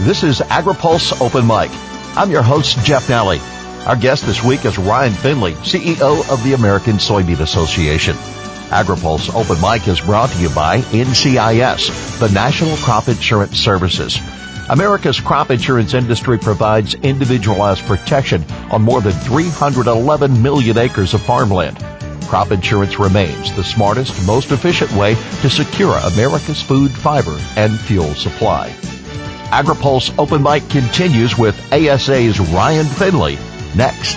This is AgriPulse Open Mic. I'm your host, Jeff Nalley. Our guest this week is Ryan Findlay, CEO of the American Soybean Association. AgriPulse Open Mic is brought to you by NCIS, the National Crop Insurance Services. America's crop insurance industry provides individualized protection on more than 311 million acres of farmland. Crop insurance remains the smartest, most efficient way to secure America's food, fiber, and fuel supply. AgriPulse Open Mic continues with ASA's Ryan Findlay next.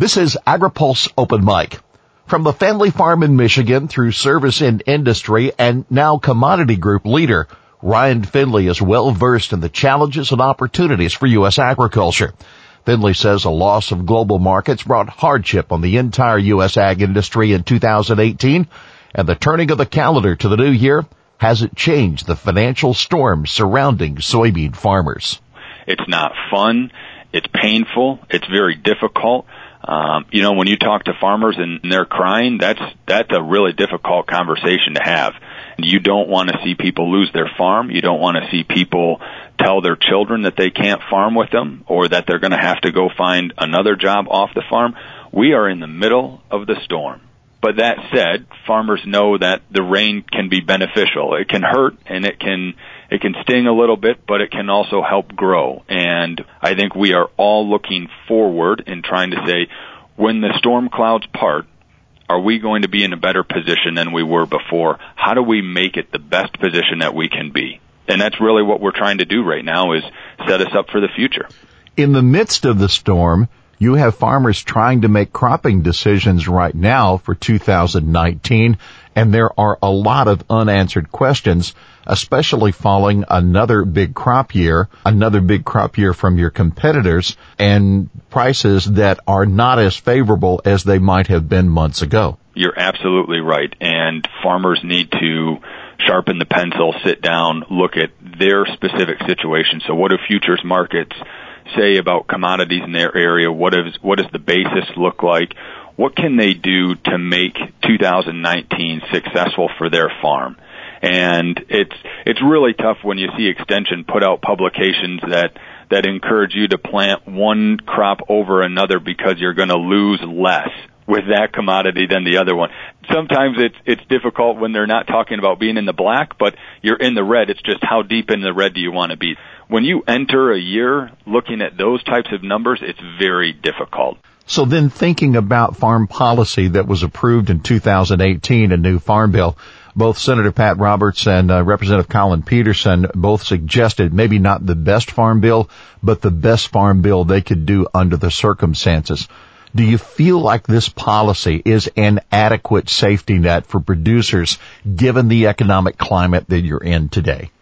This is AgriPulse Open Mic. From the family farm in Michigan through service in industry and now commodity group leader, Ryan Findlay is well versed in the challenges and opportunities for U.S. agriculture. Findlay says a loss of global markets brought hardship on the entire U.S. ag industry in 2018 and the turning of the calendar to the new year hasn't changed the financial storm surrounding soybean farmers. It's not fun. It's painful. It's very difficult. Um, you know, when you talk to farmers and they're crying, that's that's a really difficult conversation to have. You don't want to see people lose their farm. You don't want to see people tell their children that they can't farm with them or that they're going to have to go find another job off the farm. We are in the middle of the storm. But that said, farmers know that the rain can be beneficial. It can hurt and it can it can sting a little bit, but it can also help grow. And I think we are all looking forward and trying to say, when the storm clouds part, are we going to be in a better position than we were before? How do we make it the best position that we can be? And that's really what we're trying to do right now is set us up for the future. In the midst of the storm, you have farmers trying to make cropping decisions right now for 2019, and there are a lot of unanswered questions, especially following another big crop year, another big crop year from your competitors, and prices that are not as favorable as they might have been months ago. You're absolutely right, and farmers need to sharpen the pencil, sit down, look at their specific situation. So what do futures markets say about commodities in their area? What is what does the basis look like? What can they do to make 2019 successful for their farm? And it's it's really tough when you see extension put out publications that that encourage you to plant one crop over another because you're going to lose less with that commodity than the other one. Sometimes it's it's difficult when they're not talking about being in the black, but you're in the red. It's just how deep in the red do you want to be? When you enter a year looking at those types of numbers, it's very difficult. So then thinking about farm policy that was approved in 2018, a new farm bill, both Senator Pat Roberts and uh, Representative Collin Peterson both suggested maybe not the best farm bill, but the best farm bill they could do under the circumstances. Do you feel like this policy is an adequate safety net for producers given the economic climate that you're in today?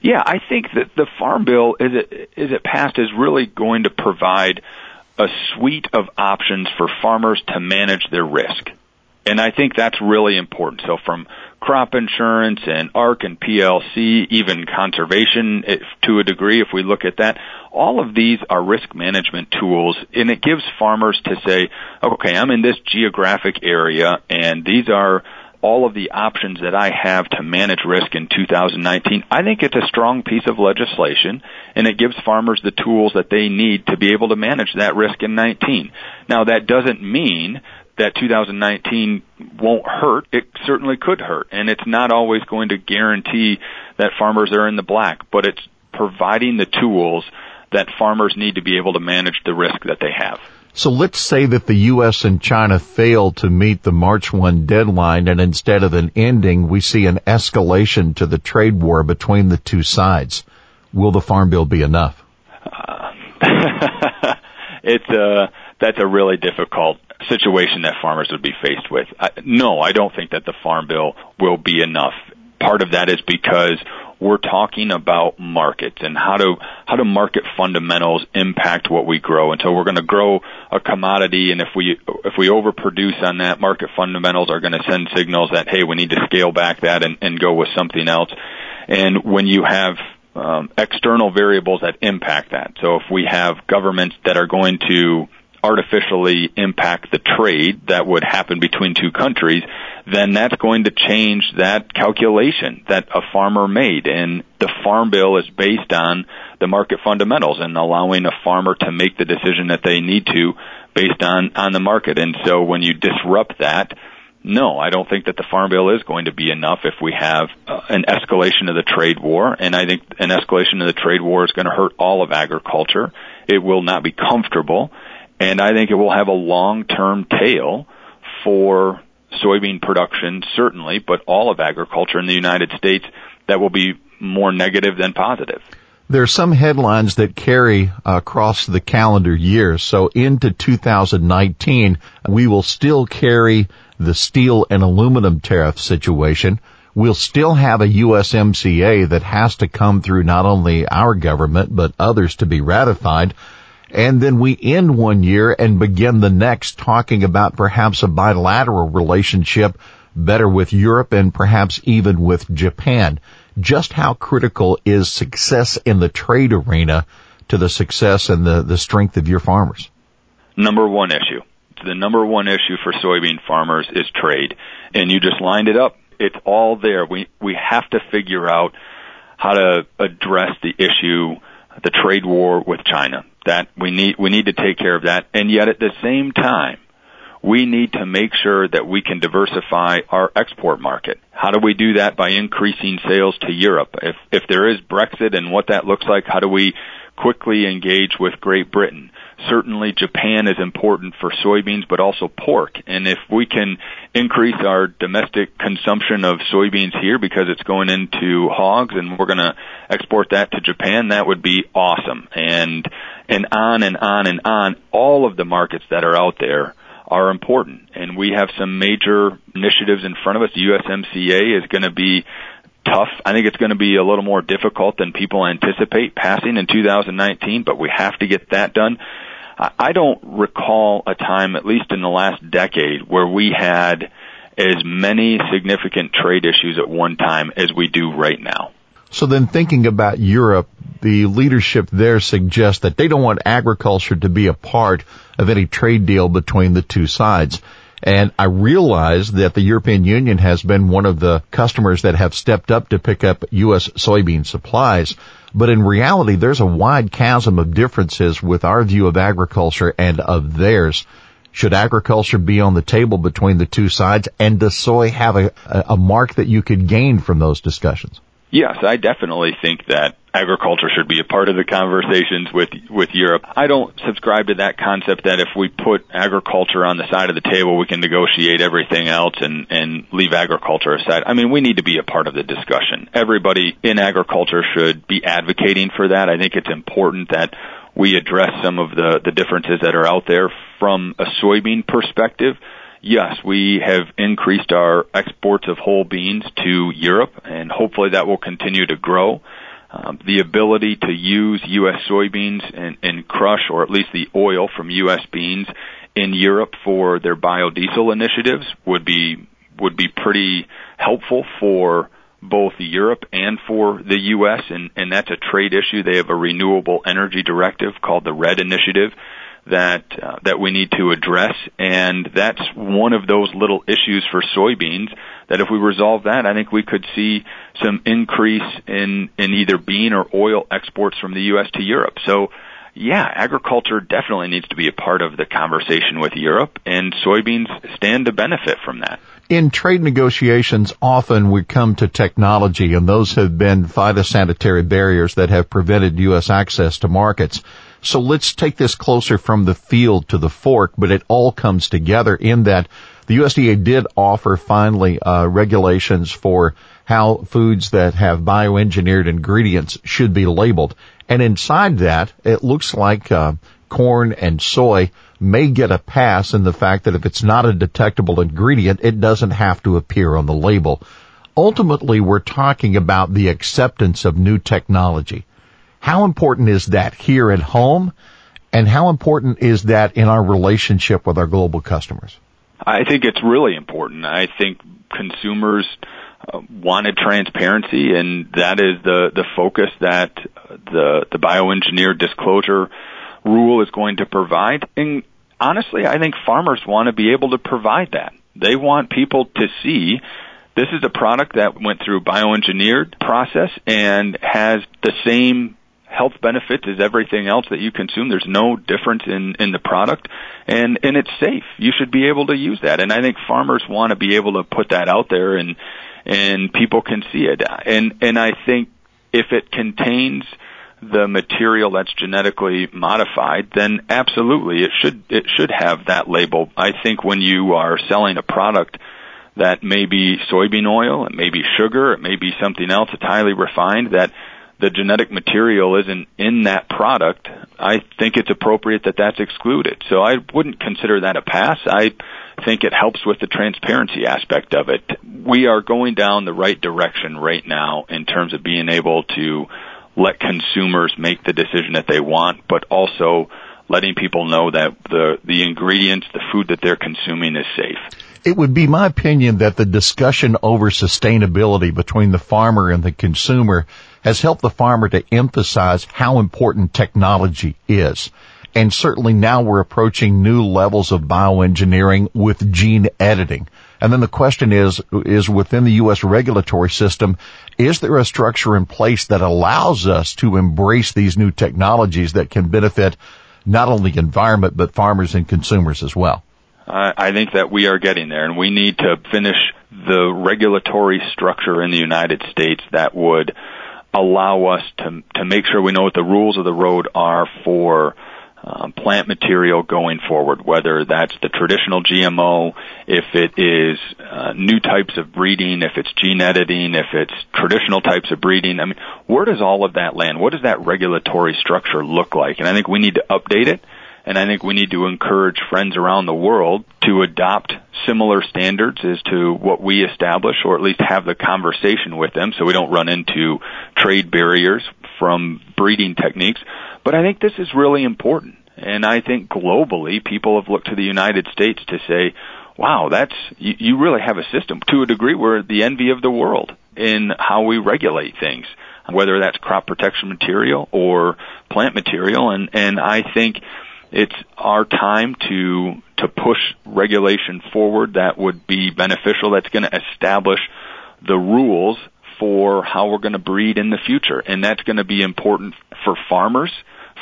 Yeah, I think that the farm bill, as it, as it passed, is really going to provide a suite of options for farmers to manage their risk. And I think that's really important. So from crop insurance and ARC and PLC, even conservation if, to a degree, if we look at that, all of these are risk management tools and it gives farmers to say, okay, I'm in this geographic area and these are all of the options that I have to manage risk in 2019, I think it's a strong piece of legislation and it gives farmers the tools that they need to be able to manage that risk in 19. Now that doesn't mean that 2019 won't hurt. It certainly could hurt, and it's not always going to guarantee that farmers are in the black, but it's providing the tools that farmers need to be able to manage the risk that they have. So let's say that the U.S. and China fail to meet the March 1 deadline and instead of an ending, we see an escalation to the trade war between the two sides. Will the Farm Bill be enough? Uh, it's a, that's a really difficult situation that farmers would be faced with. I, no, I don't think that the farm bill will be enough. Part of that is because we're talking about markets and how do how do market fundamentals impact what we grow. And so we're going to grow a commodity, and if we if we overproduce on that, market fundamentals are going to send signals that hey, we need to scale back that and, and go with something else. And when you have um, external variables that impact that, so if we have governments that are going to artificially impact the trade that would happen between two countries, then that's going to change that calculation that a farmer made. And the farm bill is based on the market fundamentals and allowing a farmer to make the decision that they need to based on, on the market. And so when you disrupt that, no, I don't think that the farm bill is going to be enough if we have uh, an escalation of the trade war. And I think an escalation of the trade war is going to hurt all of agriculture. It will not be comfortable and I think it will have a long-term tail for soybean production, certainly, but all of agriculture in the United States that will be more negative than positive. There are some headlines that carry across the calendar year. So into 2019, we will still carry the steel and aluminum tariff situation. We'll still have a USMCA that has to come through not only our government, but others to be ratified. And then we end one year and begin the next talking about perhaps a bilateral relationship better with Europe and perhaps even with Japan. Just how critical is success in the trade arena to the success and the, the strength of your farmers? Number one issue. The number one issue for soybean farmers is trade. And you just lined it up. It's all there. We, we have to figure out how to address the issue, the trade war with China that we need we need to take care of that and yet at the same time we need to make sure that we can diversify our export market. How do we do that by increasing sales to Europe? If if there is Brexit and what that looks like, how do we quickly engage with Great Britain? certainly Japan is important for soybeans, but also pork. And if we can increase our domestic consumption of soybeans here because it's going into hogs and we're going to export that to Japan, that would be awesome. And, and on and on and on, all of the markets that are out there are important. And we have some major initiatives in front of us. USMCA is going to be tough. I think it's going to be a little more difficult than people anticipate passing in 2019, but we have to get that done. I don't recall a time, at least in the last decade, where we had as many significant trade issues at one time as we do right now. So then thinking about Europe, the leadership there suggests that they don't want agriculture to be a part of any trade deal between the two sides. And I realize that the European Union has been one of the customers that have stepped up to pick up U.S. soybean supplies. But in reality, there's a wide chasm of differences with our view of agriculture and of theirs. Should agriculture be on the table between the two sides? And does soy have a, a mark that you could gain from those discussions? Yes, I definitely think that agriculture should be a part of the conversations with with Europe. I don't subscribe to that concept that if we put agriculture on the side of the table, we can negotiate everything else and and leave agriculture aside. I mean, we need to be a part of the discussion. Everybody in agriculture should be advocating for that. I think it's important that we address some of the the differences that are out there from a soybean perspective yes, we have increased our exports of whole beans to Europe, and hopefully that will continue to grow. Um, the ability to use U.S. soybeans and, and crush, or at least the oil from U.S. beans, in Europe for their biodiesel initiatives would be would be pretty helpful for both Europe and for the U.S. and, and that's a trade issue. They have a renewable energy directive called the RED Initiative that uh, that we need to address, and that's one of those little issues for soybeans. That if we resolve that, I think we could see some increase in in either bean or oil exports from the U.S. to Europe. So. Yeah, agriculture definitely needs to be a part of the conversation with Europe, and soybeans stand to benefit from that. In trade negotiations, often we come to technology, and those have been phytosanitary barriers that have prevented U.S. access to markets. So let's take this closer from the field to the fork, but it all comes together in that the USDA did offer finally uh, regulations for how foods that have bioengineered ingredients should be labeled. And inside that, it looks like uh, corn and soy may get a pass in the fact that if it's not a detectable ingredient, it doesn't have to appear on the label. ultimately we're talking about the acceptance of new technology. How important is that here at home? And how important is that in our relationship with our global customers? I think it's really important. I think consumers uh, wanted transparency, and that is the the focus that the the bioengineered disclosure rule is going to provide. And honestly, I think farmers want to be able to provide that. They want people to see this is a product that went through bioengineered process and has the same health benefits as everything else that you consume. There's no difference in, in the product and, and it's safe. You should be able to use that. And I think farmers want to be able to put that out there and, and people can see it. And, and I think if it contains the material that's genetically modified, then absolutely it should, it should have that label. I think when you are selling a product that may be soybean oil, it may be sugar, it may be something else that's highly refined that the genetic material isn't in that product, I think it's appropriate that that's excluded. So I wouldn't consider that a pass. I think it helps with the transparency aspect of it. We are going down the right direction right now in terms of being able to let consumers make the decision that they want, but also letting people know that the, the ingredients, the food that they're consuming is safe. It would be my opinion that the discussion over sustainability between the farmer and the consumer has helped the farmer to emphasize how important technology is. And certainly now we're approaching new levels of bioengineering with gene editing. And then the question is, is within the U.S. regulatory system, is there a structure in place that allows us to embrace these new technologies that can benefit not only the environment, but farmers and consumers as well? I think that we are getting there and we need to finish the regulatory structure in the United States that would allow us to to make sure we know what the rules of the road are for um, plant material going forward, whether that's the traditional GMO, if it is uh, new types of breeding, if it's gene editing, if it's traditional types of breeding. I mean, where does all of that land? What does that regulatory structure look like? And I think we need to update it and I think we need to encourage friends around the world to adopt similar standards as to what we establish, or at least have the conversation with them so we don't run into trade barriers from breeding techniques. But I think this is really important. And I think globally, people have looked to the United States to say, wow, that's, you, you really have a system. To a degree, we're the envy of the world in how we regulate things whether that's crop protection material or plant material and and I think it's our time to to push regulation forward that would be beneficial. That's going to establish the rules for how we're going to breed in the future, and that's going to be important for farmers,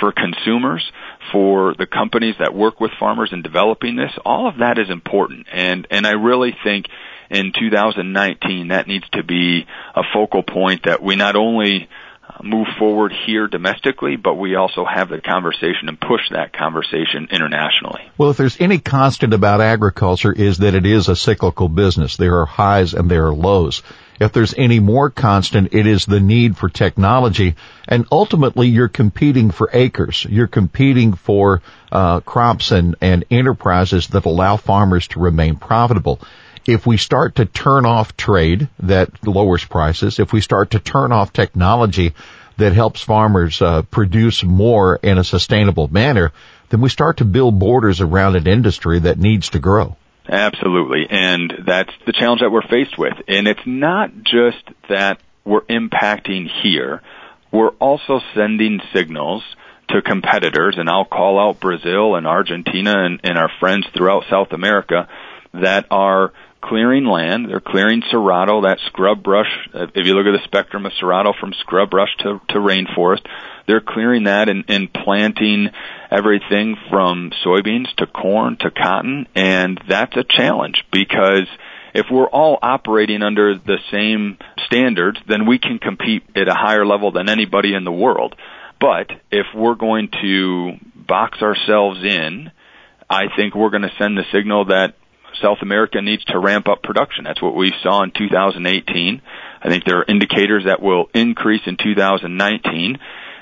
for consumers, for the companies that work with farmers in developing this. All of that is important, and and I really think in 2019 that needs to be a focal point that we not only move forward here domestically, but we also have the conversation and push that conversation internationally. Well, if there's any constant about agriculture is that it is a cyclical business. There are highs and there are lows. If there's any more constant, it is the need for technology. And ultimately, you're competing for acres. You're competing for uh, crops and, and enterprises that allow farmers to remain profitable if we start to turn off trade that lowers prices, if we start to turn off technology that helps farmers uh, produce more in a sustainable manner, then we start to build borders around an industry that needs to grow. Absolutely. And that's the challenge that we're faced with. And it's not just that we're impacting here. We're also sending signals to competitors, and I'll call out Brazil and Argentina and, and our friends throughout South America that are clearing land. They're clearing cerrado, that scrub brush. Uh, if you look at the spectrum of cerrado from scrub brush to, to rainforest, they're clearing that and, and planting everything from soybeans to corn to cotton. And that's a challenge because if we're all operating under the same standards, then we can compete at a higher level than anybody in the world. But if we're going to box ourselves in, I think we're going to send the signal that South America needs to ramp up production. That's what we saw in 2018. I think there are indicators that will increase in 2019.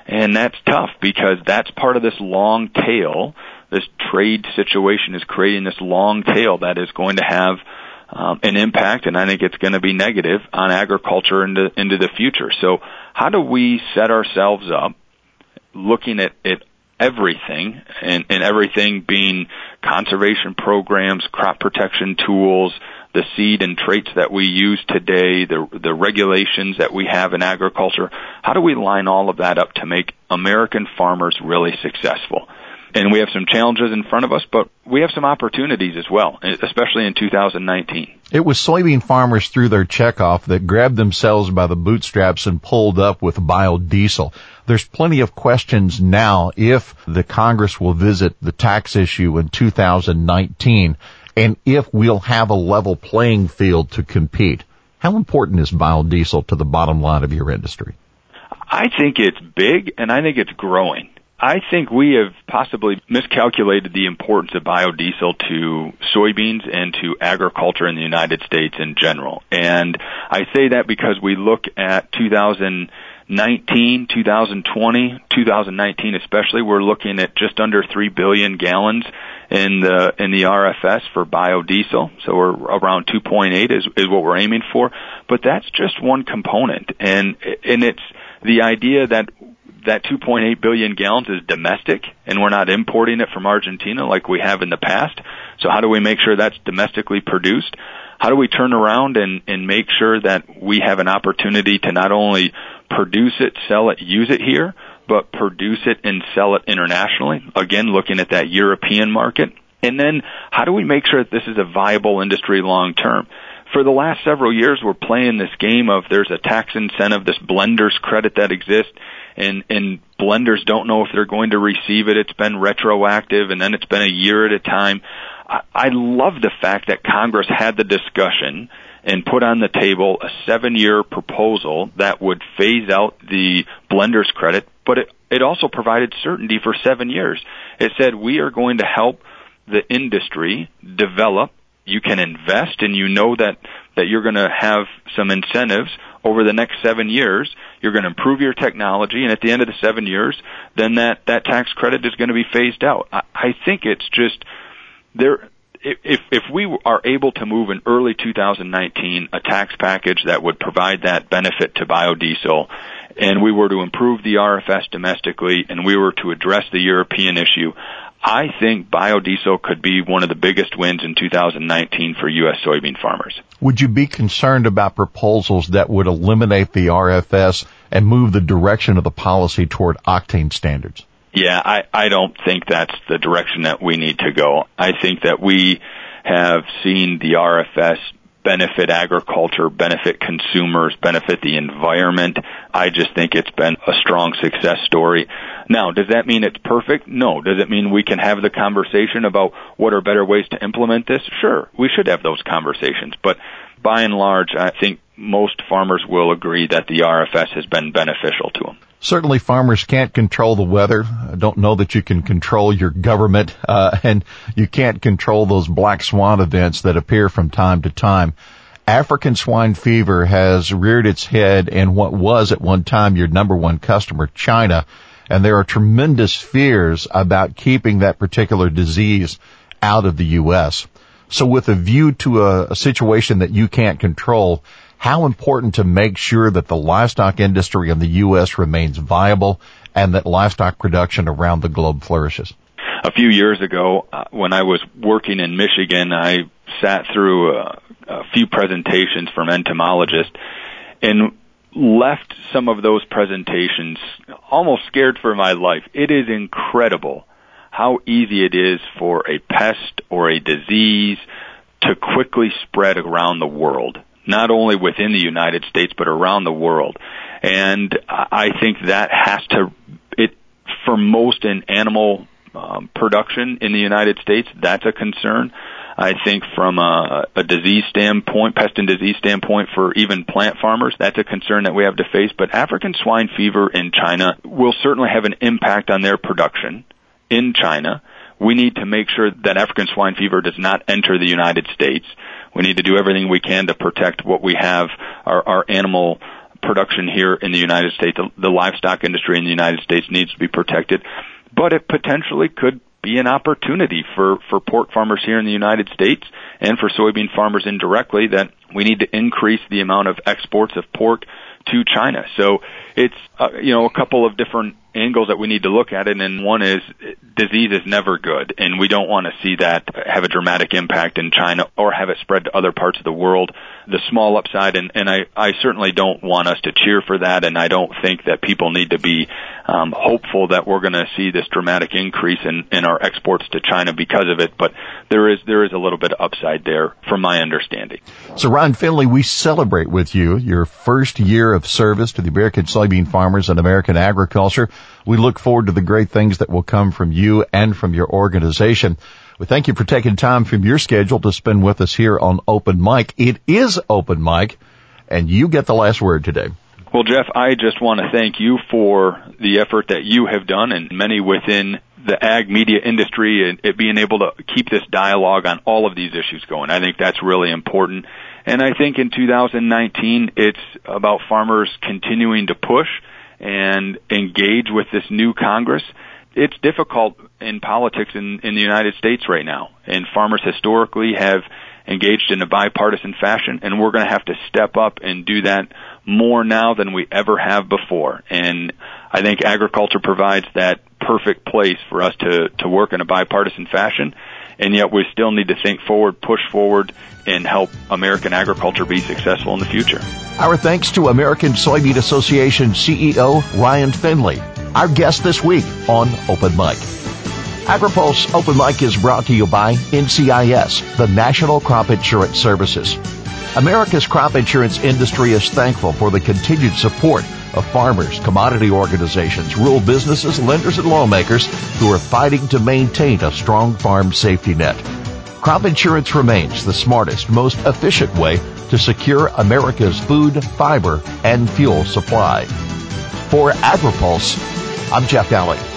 And that's tough because that's part of this long tail. This trade situation is creating this long tail that is going to have um, an impact, and I think it's going to be negative on agriculture into into the future. So, how do we set ourselves up, looking at, at everything, and, and everything being conservation programs, crop protection tools, the seed and traits that we use today, the the regulations that we have in agriculture. How do we line all of that up to make American farmers really successful? and we have some challenges in front of us, but we have some opportunities as well, especially in 2019. It was soybean farmers through their checkoff that grabbed themselves by the bootstraps and pulled up with biodiesel. There's plenty of questions now if the Congress will visit the tax issue in 2019 and if we'll have a level playing field to compete. How important is biodiesel to the bottom line of your industry? I think it's big and I think it's growing. I think we have possibly miscalculated the importance of biodiesel to soybeans and to agriculture in the United States in general. And I say that because we look at 2019, 2020, 2019 especially, we're looking at just under 3 billion gallons in the in the RFS for biodiesel. So we're around 2.8 is is what we're aiming for, but that's just one component. And and it's the idea that that 2.8 billion gallons is domestic and we're not importing it from Argentina like we have in the past. So how do we make sure that's domestically produced? How do we turn around and, and make sure that we have an opportunity to not only produce it, sell it, use it here, but produce it and sell it internationally? Again, looking at that European market. And then how do we make sure that this is a viable industry long term? for the last several years we're playing this game of there's a tax incentive, this blender's credit that exists, and and blenders don't know if they're going to receive it. It's been retroactive, and then it's been a year at a time. I, I love the fact that Congress had the discussion and put on the table a seven-year proposal that would phase out the blender's credit, but it it also provided certainty for seven years. It said we are going to help the industry develop. You can invest, and you know that that you're going to have some incentives over the next seven years. You're going to improve your technology, and at the end of the seven years, then that that tax credit is going to be phased out. I, I think it's just there. If if we are able to move in early 2019 a tax package that would provide that benefit to biodiesel, and we were to improve the RFS domestically, and we were to address the European issue, I think biodiesel could be one of the biggest wins in 2019 for U.S. soybean farmers. Would you be concerned about proposals that would eliminate the RFS and move the direction of the policy toward octane standards? Yeah, I, I don't think that's the direction that we need to go. I think that we have seen the RFS benefit agriculture, benefit consumers, benefit the environment. I just think it's been a strong success story. Now, does that mean it's perfect? No. Does it mean we can have the conversation about what are better ways to implement this? Sure, we should have those conversations. But by and large, I think most farmers will agree that the RFS has been beneficial to them. Certainly farmers can't control the weather. I don't know that you can control your government, uh, and you can't control those black swan events that appear from time to time. African swine fever has reared its head in what was at one time your number one customer, China, and there are tremendous fears about keeping that particular disease out of the U.S. So with a view to a, a situation that you can't control, how important to make sure that the livestock industry in the U.S. remains viable and that livestock production around the globe flourishes? A few years ago, uh, when I was working in Michigan, I sat through a, a few presentations from entomologists and left some of those presentations almost scared for my life. It is incredible how easy it is for a pest or a disease to quickly spread around the world, not only within the United States, but around the world. And I think that has to, it, for most in animal um, production in the United States, that's a concern. I think from a, a disease standpoint, pest and disease standpoint for even plant farmers, that's a concern that we have to face. But African swine fever in China will certainly have an impact on their production in China. We need to make sure that African swine fever does not enter the United States. We need to do everything we can to protect what we have, our, our animal production here in the United States. The, the livestock industry in the United States needs to be protected, but it potentially could be an opportunity for, for pork farmers here in the United States and for soybean farmers indirectly that we need to increase the amount of exports of pork to China. So it's uh, you know a couple of different angles that we need to look at it, and one is disease is never good, and we don't want to see that have a dramatic impact in China or have it spread to other parts of the world. The small upside, and, and I, I certainly don't want us to cheer for that, and I don't think that people need to be um, hopeful that we're going to see this dramatic increase in, in our exports to China because of it, but there is there is a little bit of upside there from my understanding. So Ron Findlay, we celebrate with you your first year of service to the American soybean farmers and American agriculture. We look forward to the great things that will come from you and from your organization. We thank you for taking time from your schedule to spend with us here on Open Mic. It is Open Mic, and you get the last word today. Well, Jeff, I just want to thank you for the effort that you have done and many within the ag media industry and it being able to keep this dialogue on all of these issues going. I think that's really important. And I think in 2019, it's about farmers continuing to push and engage with this new Congress. It's difficult in politics in, in the United States right now, and farmers historically have engaged in a bipartisan fashion, and we're going to have to step up and do that more now than we ever have before. And I think agriculture provides that perfect place for us to, to work in a bipartisan fashion and yet we still need to think forward, push forward, and help American agriculture be successful in the future. Our thanks to American Soybean Association CEO Ryan Findlay, our guest this week on Open Mic. AgriPulse Open Mic is brought to you by NCIS, the National Crop Insurance Services. America's crop insurance industry is thankful for the continued support of farmers, commodity organizations, rural businesses, lenders, and lawmakers who are fighting to maintain a strong farm safety net. Crop insurance remains the smartest, most efficient way to secure America's food, fiber, and fuel supply. For AgriPulse, I'm Jeff Nalley.